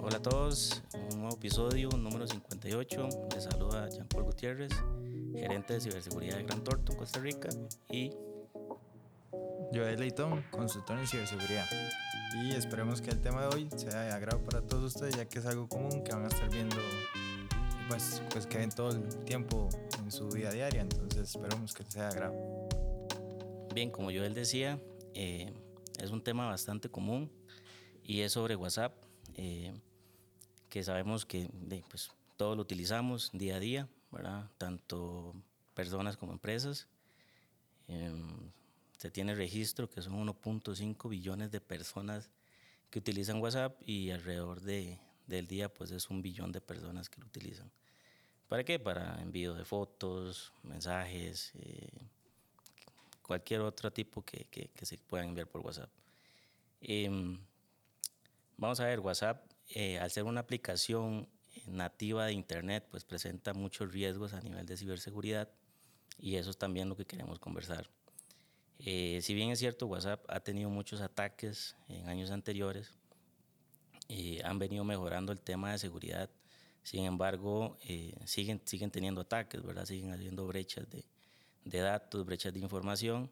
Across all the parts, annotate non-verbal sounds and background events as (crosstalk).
Hola a todos, un nuevo episodio, número 58. Les saluda Jean-Paul Gutiérrez, gerente de ciberseguridad de Gran Torto, Costa Rica. Y. Joel Leitón, consultor en ciberseguridad. Y esperemos que el tema de hoy sea de agrado para todos ustedes, ya que es algo común que van a estar viendo, pues, pues que ven todo el tiempo en su vida diaria. Entonces, esperemos que sea de agrado. Bien, como Joel decía, eh, es un tema bastante común y es sobre WhatsApp, eh, que sabemos que pues, todos lo utilizamos día a día, ¿verdad? tanto personas como empresas. Em, se tiene registro que son 1.5 billones de personas que utilizan WhatsApp y alrededor de, del día pues es un billón de personas que lo utilizan. ¿Para qué? Para envío de fotos, mensajes, eh, cualquier otro tipo que, que, que, se puedan enviar por WhatsApp. Em, vamos a ver, WhatsApp, eh, al ser una aplicación nativa de Internet, pues presenta muchos riesgos a nivel de ciberseguridad y eso es también lo que queremos conversar. Eh, si bien es cierto, WhatsApp ha tenido muchos ataques en años anteriores, eh, han venido mejorando el tema de seguridad, sin embargo, siguen, siguen teniendo ataques, ¿verdad? Siguen habiendo brechas de, de datos, brechas de información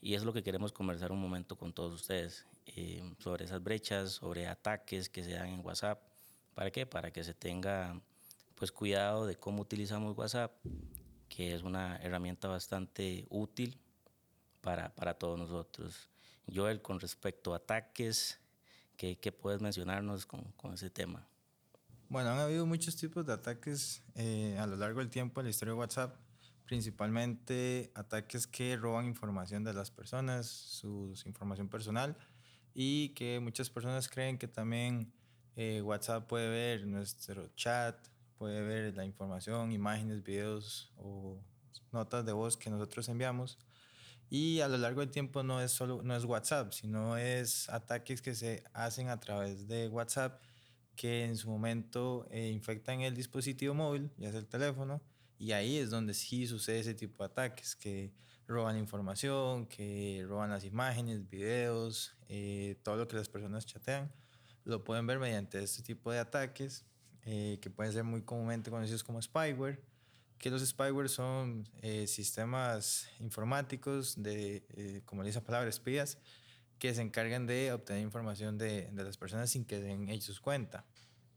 y es lo que queremos conversar un momento con todos ustedes eh, sobre esas brechas, sobre ataques que se dan en WhatsApp. ¿Para qué? Para que se tenga pues cuidado de cómo utilizamos WhatsApp, que es una herramienta bastante útil para, para todos nosotros. Joel, con respecto a ataques, ¿qué, qué puedes mencionarnos con, con, ese tema? Bueno, han habido muchos tipos de ataques eh, a lo largo del tiempo en la historia de WhatsApp principalmente ataques que roban información de las personas, su, información personal y que muchas personas creen que también eh, WhatsApp puede ver nuestro chat, puede ver la información, imágenes, videos o notas de voz que nosotros enviamos. Y a lo largo del tiempo no es solo no es WhatsApp, sino es ataques que se hacen a través de WhatsApp que en su momento eh, infectan el dispositivo móvil, ya sea el teléfono, y ahí es donde sí sucede ese tipo de ataques, que roban información, que roban las imágenes, videos, eh, todo lo que las personas chatean. Lo pueden ver mediante este tipo de ataques, eh, que pueden ser muy comúnmente conocidos como spyware, que los spyware son eh, sistemas informáticos de, como dice la palabra, espías, que se encargan de obtener información de, de las personas sin que den ellos cuenta.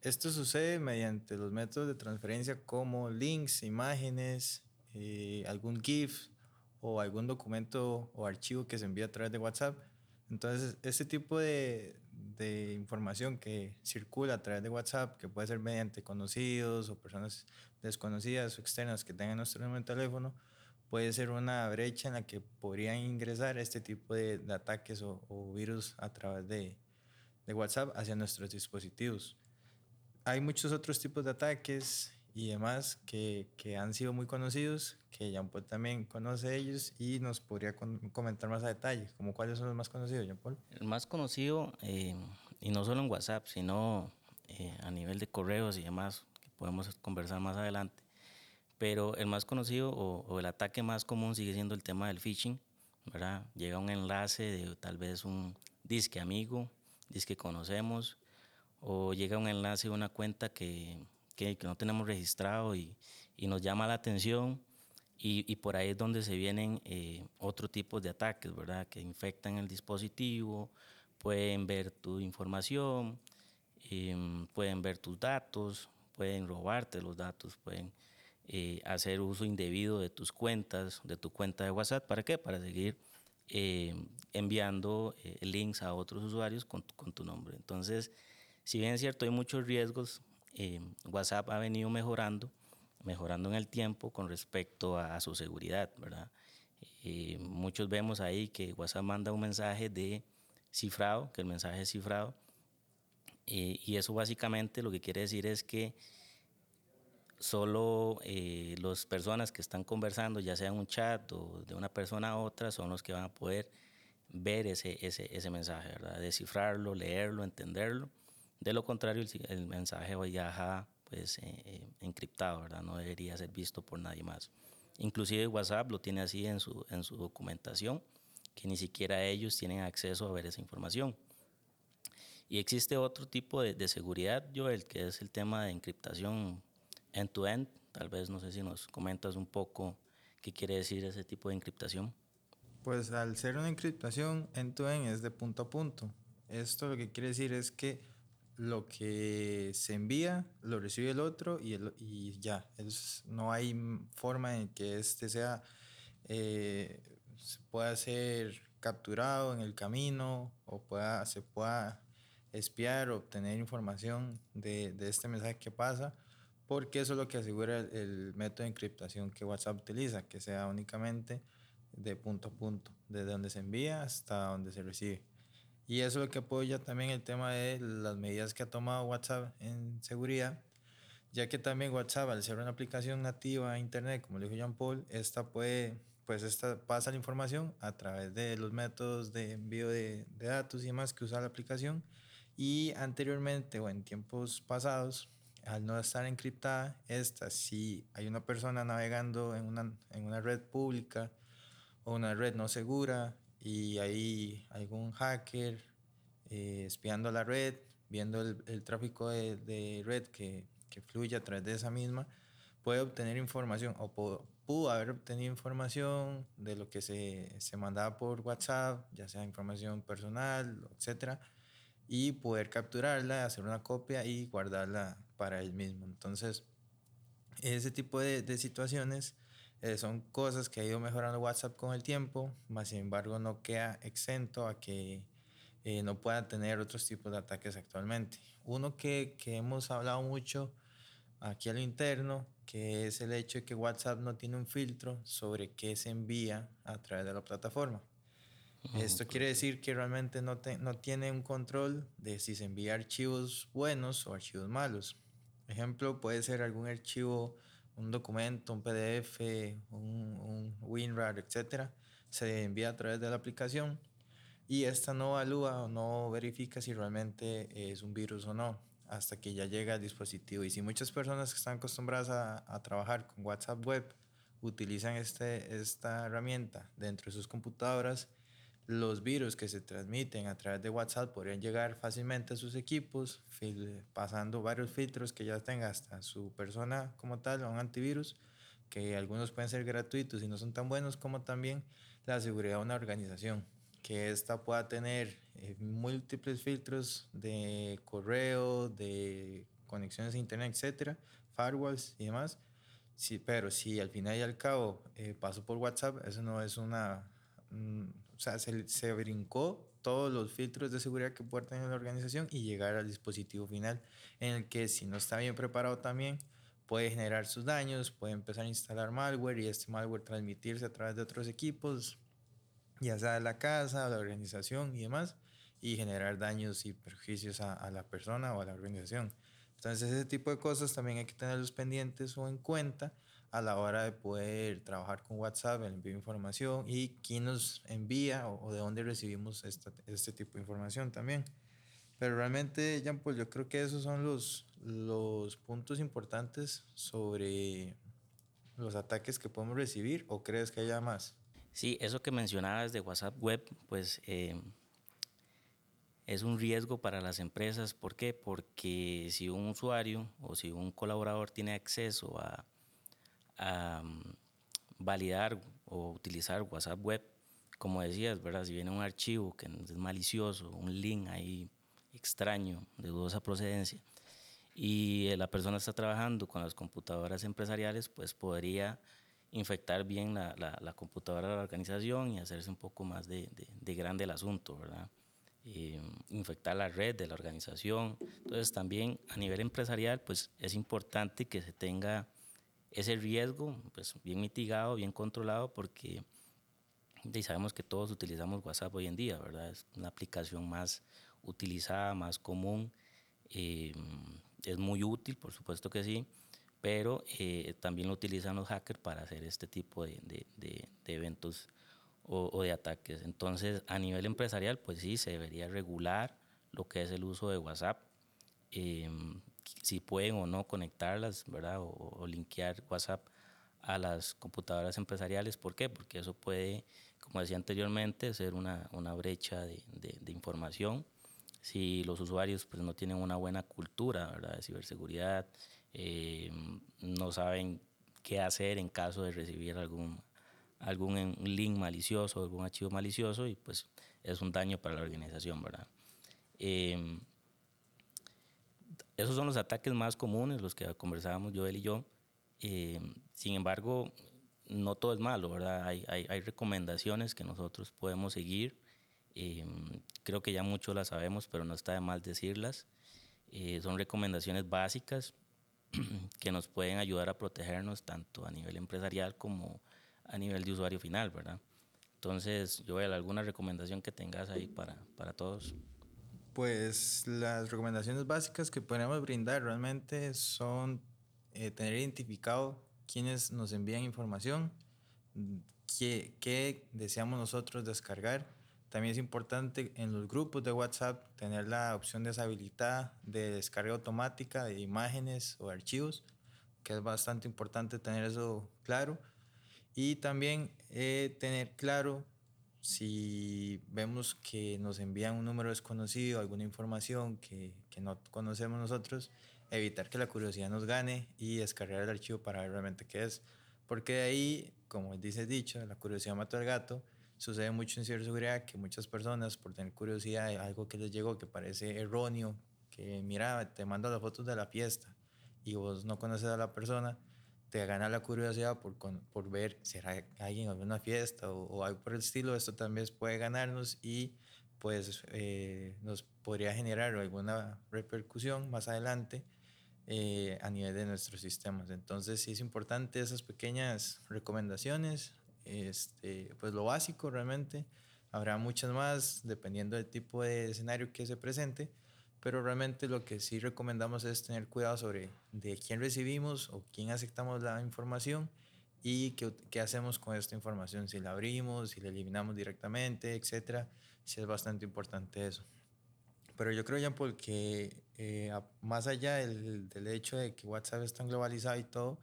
Esto sucede mediante los métodos de transferencia como links, imágenes, eh, algún GIF o algún documento o archivo que se envía a través de WhatsApp. Entonces, este tipo de, de, información que circula a través de WhatsApp, que puede ser mediante conocidos o personas desconocidas o externas que tengan nuestro número de teléfono, puede ser una brecha en la que podrían ingresar este tipo de, de ataques o, o, virus a través de, de WhatsApp hacia nuestros dispositivos hay muchos otros tipos de ataques y demás que, que han sido muy conocidos, que Jean Paul también conoce ellos y nos podría comentar más a detalle, como cuáles son los más conocidos, Jean Paul. El más conocido, eh, y no solo en WhatsApp, sino eh, a nivel de correos y demás, que podemos conversar más adelante, pero el más conocido o, o el ataque más común sigue siendo el tema del phishing, ¿verdad? Llega un enlace de tal vez un disque amigo, disque conocemos, o llega un enlace de una cuenta que, que, no tenemos registrado y, y, nos llama la atención y, y, por ahí es donde se vienen eh, otro tipo de ataques, ¿verdad? Que infectan el dispositivo, pueden ver tu información, eh, pueden ver tus datos, pueden robarte los datos, pueden eh, hacer uso indebido de tus cuentas, de tu cuenta de WhatsApp. ¿Para qué? Para seguir eh, enviando links a otros usuarios con, con tu nombre. Entonces, si bien es cierto, hay muchos riesgos, eh, WhatsApp ha venido mejorando, mejorando en el tiempo con respecto a, a su seguridad, ¿verdad? Eh, muchos vemos ahí que WhatsApp manda un mensaje de cifrado, que el mensaje es cifrado, eh, y eso básicamente lo que quiere decir es que solo eh, las personas que están conversando, ya sea en un chat o de una persona a otra, son los que van a poder ver ese, ese, ese mensaje, ¿verdad? Descifrarlo, leerlo, entenderlo de lo contrario, el, el mensaje viaja pues, eh, eh, encriptado, ¿verdad? No debería ser visto por nadie más. Inclusive WhatsApp lo tiene así en su, en su documentación, que ni siquiera ellos tienen acceso a ver esa información. Y existe otro tipo de, de seguridad, Joel, que es el tema de encriptación end-to-end. Tal vez no sé si nos comentas un poco qué quiere decir ese tipo de encriptación. Pues al ser una encriptación end-to-end es de punto a punto. Esto lo que quiere decir es que lo que se envía lo recibe el otro y, el, y ya. No hay forma en que este sea, eh, se pueda ser capturado en el camino o pueda, se pueda espiar o obtener información de, de este mensaje que pasa, porque eso es lo que asegura el, el, método de encriptación que WhatsApp utiliza, que sea únicamente de punto a punto, desde donde se envía hasta donde se recibe. Y eso es lo que apoya también el tema de las medidas que ha tomado WhatsApp en seguridad, ya que también WhatsApp, al ser una aplicación nativa a Internet, como le dijo Jean Paul, esta puede, pues esta pasa la información a través de los métodos de envío de, de datos y demás que usa la aplicación. Y anteriormente o en tiempos pasados, al no estar encriptada, esta, si hay una persona navegando en una, en una red pública o una red no segura, y hay algún hacker eh, espiando la red, viendo el, el tráfico de, de red que, que, fluye a través de esa misma, puede obtener información o pudo, pudo haber obtenido información de lo que se, se, mandaba por WhatsApp, ya sea información personal, etcétera, y poder capturarla, hacer una copia y guardarla para él mismo. Entonces, ese tipo de, de situaciones eh, son cosas que ha ido mejorando WhatsApp con el tiempo, más sin embargo no queda exento a que eh, no pueda tener otros tipos de ataques actualmente. Uno que, que hemos hablado mucho aquí al interno, que es el hecho de que WhatsApp no tiene un filtro sobre qué se envía a través de la plataforma. Esto quiere decir que realmente no, te, no tiene un control de si se envía archivos buenos o archivos malos. Ejemplo, puede ser algún archivo un documento, un PDF, un, WinRAR, etcétera, se envía a través de la aplicación y esta no evalúa o no verifica si realmente es un virus o no hasta que ya llega al dispositivo. Y si muchas personas que están acostumbradas a, a trabajar con WhatsApp Web utilizan este, esta herramienta dentro de sus computadoras, los virus que se transmiten a través de WhatsApp podrían llegar fácilmente a sus equipos, pasando varios filtros que ya tenga hasta su persona como tal, un antivirus, que algunos pueden ser gratuitos y no son tan buenos, como también la seguridad de una organización, que ésta pueda tener eh, múltiples filtros de correo, de conexiones a internet, etcétera, firewalls y demás. Sí, pero si al final y al cabo eh, paso por WhatsApp, eso no es una mm, o sea, se, se brincó todos los filtros de seguridad que puede tener la organización y llegar al dispositivo final en el que si no está bien preparado también puede generar sus daños, puede empezar a instalar malware y este malware transmitirse a través de otros equipos, ya sea de la casa, la organización y demás, y generar daños y perjuicios a, a la persona o a la organización. Entonces ese tipo de cosas también hay que tenerlos pendientes o en cuenta a la hora de poder trabajar con WhatsApp, el envío de información y quién nos envía o, o de dónde recibimos esta, este tipo de información también. Pero realmente, Jean Paul, yo creo que esos son los, los puntos importantes sobre los ataques que podemos recibir o crees que haya más? Sí, eso que mencionabas de WhatsApp Web, pues eh, es un riesgo para las empresas. ¿Por qué? Porque si un usuario o si un colaborador tiene acceso a um, validar o utilizar WhatsApp web, como decías, ¿verdad? Si viene un archivo que es malicioso, un link ahí extraño, de dudosa procedencia, y la persona está trabajando con las computadoras empresariales, pues podría infectar bien la, la, la computadora de la organización y hacerse un poco más de, de, de grande el asunto, ¿verdad? Eh, infectar la red de la organización. Entonces también a nivel empresarial, pues es importante que se tenga ese riesgo pues, bien mitigado, bien controlado, porque y sabemos que todos utilizamos WhatsApp hoy en día, ¿verdad? Es una aplicación más utilizada, más común, eh, es muy útil, por supuesto que sí, pero eh, también lo utilizan los hackers para hacer este tipo de, eventos o, de ataques. Entonces, a nivel empresarial, pues sí, se debería regular lo que es el uso de WhatsApp. Eh, si pueden o no conectarlas, ¿verdad? O, o linkear WhatsApp a las computadoras empresariales. ¿Por qué? Porque eso puede, como decía anteriormente, ser una, una brecha de, de, de información si los usuarios pues, no tienen una buena cultura ¿verdad? de ciberseguridad, eh, no saben qué hacer en caso de recibir algún, algún link malicioso, algún archivo malicioso y pues es un daño para la organización, ¿verdad? Eh, esos son los ataques más comunes, los que conversábamos Joel y yo. Eh, sin embargo, no todo es malo, ¿verdad? Hay, hay, hay recomendaciones que nosotros podemos seguir. creo que ya mucho las sabemos, pero no está de mal decirlas. son recomendaciones básicas (clears throat) que nos pueden ayudar a protegernos tanto a nivel empresarial como a nivel de usuario final, ¿verdad? Entonces, veo alguna recomendación que tengas ahí para, para todos. Pues las recomendaciones básicas que podemos brindar realmente son eh, tener identificado quiénes nos envían información, qué, qué deseamos nosotros descargar también es importante en los grupos de WhatsApp tener la opción deshabilitada de descarga automática de imágenes o archivos, que es bastante importante tener eso claro. Y también eh, tener claro si vemos que nos envían un número desconocido, alguna información que, que, no conocemos nosotros, evitar que la curiosidad nos gane y descargar el archivo para ver realmente qué es. Porque de ahí, como dice dicho, la curiosidad mata al gato Sucede mucho en ciberseguridad que muchas personas, por tener curiosidad de algo que les llegó que parece erróneo, que mira, te manda las fotos de la fiesta y vos no conoces a la persona, te gana la curiosidad por, por ver, ¿será alguien en alguna fiesta o, o, algo por el estilo? Esto también puede ganarnos y pues eh, nos podría generar alguna repercusión más adelante eh, a nivel de nuestros sistemas. Entonces sí es importante esas pequeñas recomendaciones, este, pues lo básico realmente. Habrá muchas más dependiendo del tipo de escenario que se presente, pero realmente lo que sí recomendamos es tener cuidado sobre de quién recibimos o quién aceptamos la información y qué, qué hacemos con esta información, si la abrimos, si la eliminamos directamente, etcétera. Sí es bastante importante eso. Pero yo creo, ya porque eh, más allá del, del hecho de que WhatsApp es tan globalizado y todo,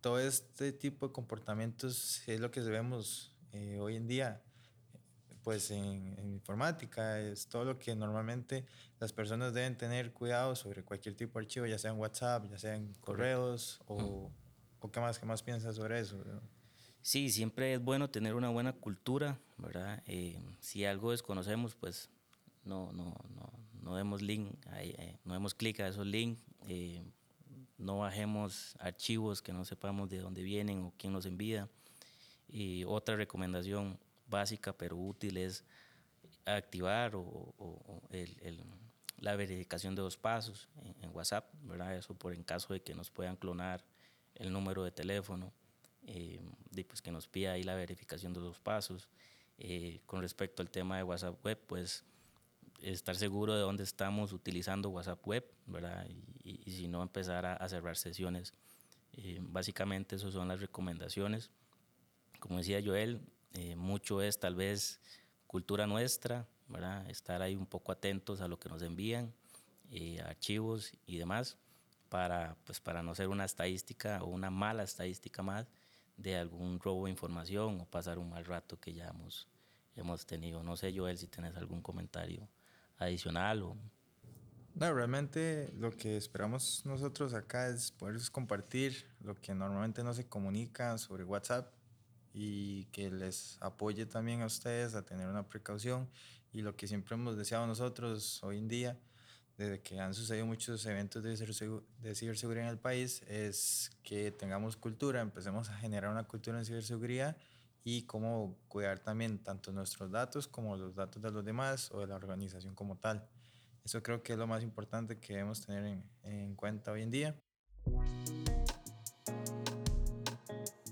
todo este tipo de comportamientos es lo que vemos eh, hoy en día pues en, informática, es todo lo que normalmente las personas deben tener cuidado sobre cualquier tipo de archivo, ya sea en WhatsApp, ya sea en correos o, o, qué más, qué más piensas sobre eso. Sí, siempre es bueno tener una buena cultura, ¿verdad? Eh, si algo desconocemos, pues no, no, no, no demos link, eh, no demos clic a esos links no bajemos archivos que no sepamos de dónde vienen o quién los envía. Y otra recomendación básica pero útil es activar o, el, la verificación de dos pasos en, WhatsApp, ¿verdad? Eso por en caso de que nos puedan clonar el número de teléfono, eh, y pues que nos pida ahí la verificación de dos pasos. Eh, con respecto al tema de WhatsApp Web, pues estar seguro de dónde estamos utilizando WhatsApp Web, ¿verdad? Y, si no, empezar a, cerrar sesiones. Eh, básicamente, esas son las recomendaciones. Como decía Joel, eh, mucho es tal vez cultura nuestra, ¿verdad? Estar ahí un poco atentos a lo que nos envían, eh, archivos y demás, para, pues, para no ser una estadística o una mala estadística más de algún robo de información o pasar un mal rato que ya hemos, hemos tenido. No sé, Joel, si tienes algún comentario adicional o... No, realmente lo que esperamos nosotros acá es poder compartir lo que normalmente no se comunica sobre WhatsApp y que les apoye también a ustedes a tener una precaución y lo que siempre hemos deseado nosotros hoy en día, desde que han sucedido muchos eventos de, ciberseguridad en el país, es que tengamos cultura, empecemos a generar una cultura en ciberseguridad y cómo cuidar también tanto nuestros datos como los datos de los demás o de la organización como tal. Eso creo que es lo más importante que debemos tener en, en cuenta hoy en día.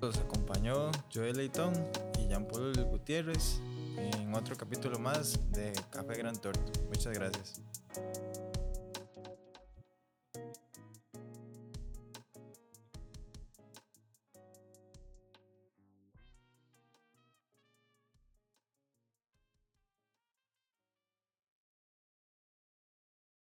Nos acompañó Joel Leitón y Jean-Paul Gutiérrez en otro capítulo más de Café Gran Torto. Muchas gracias.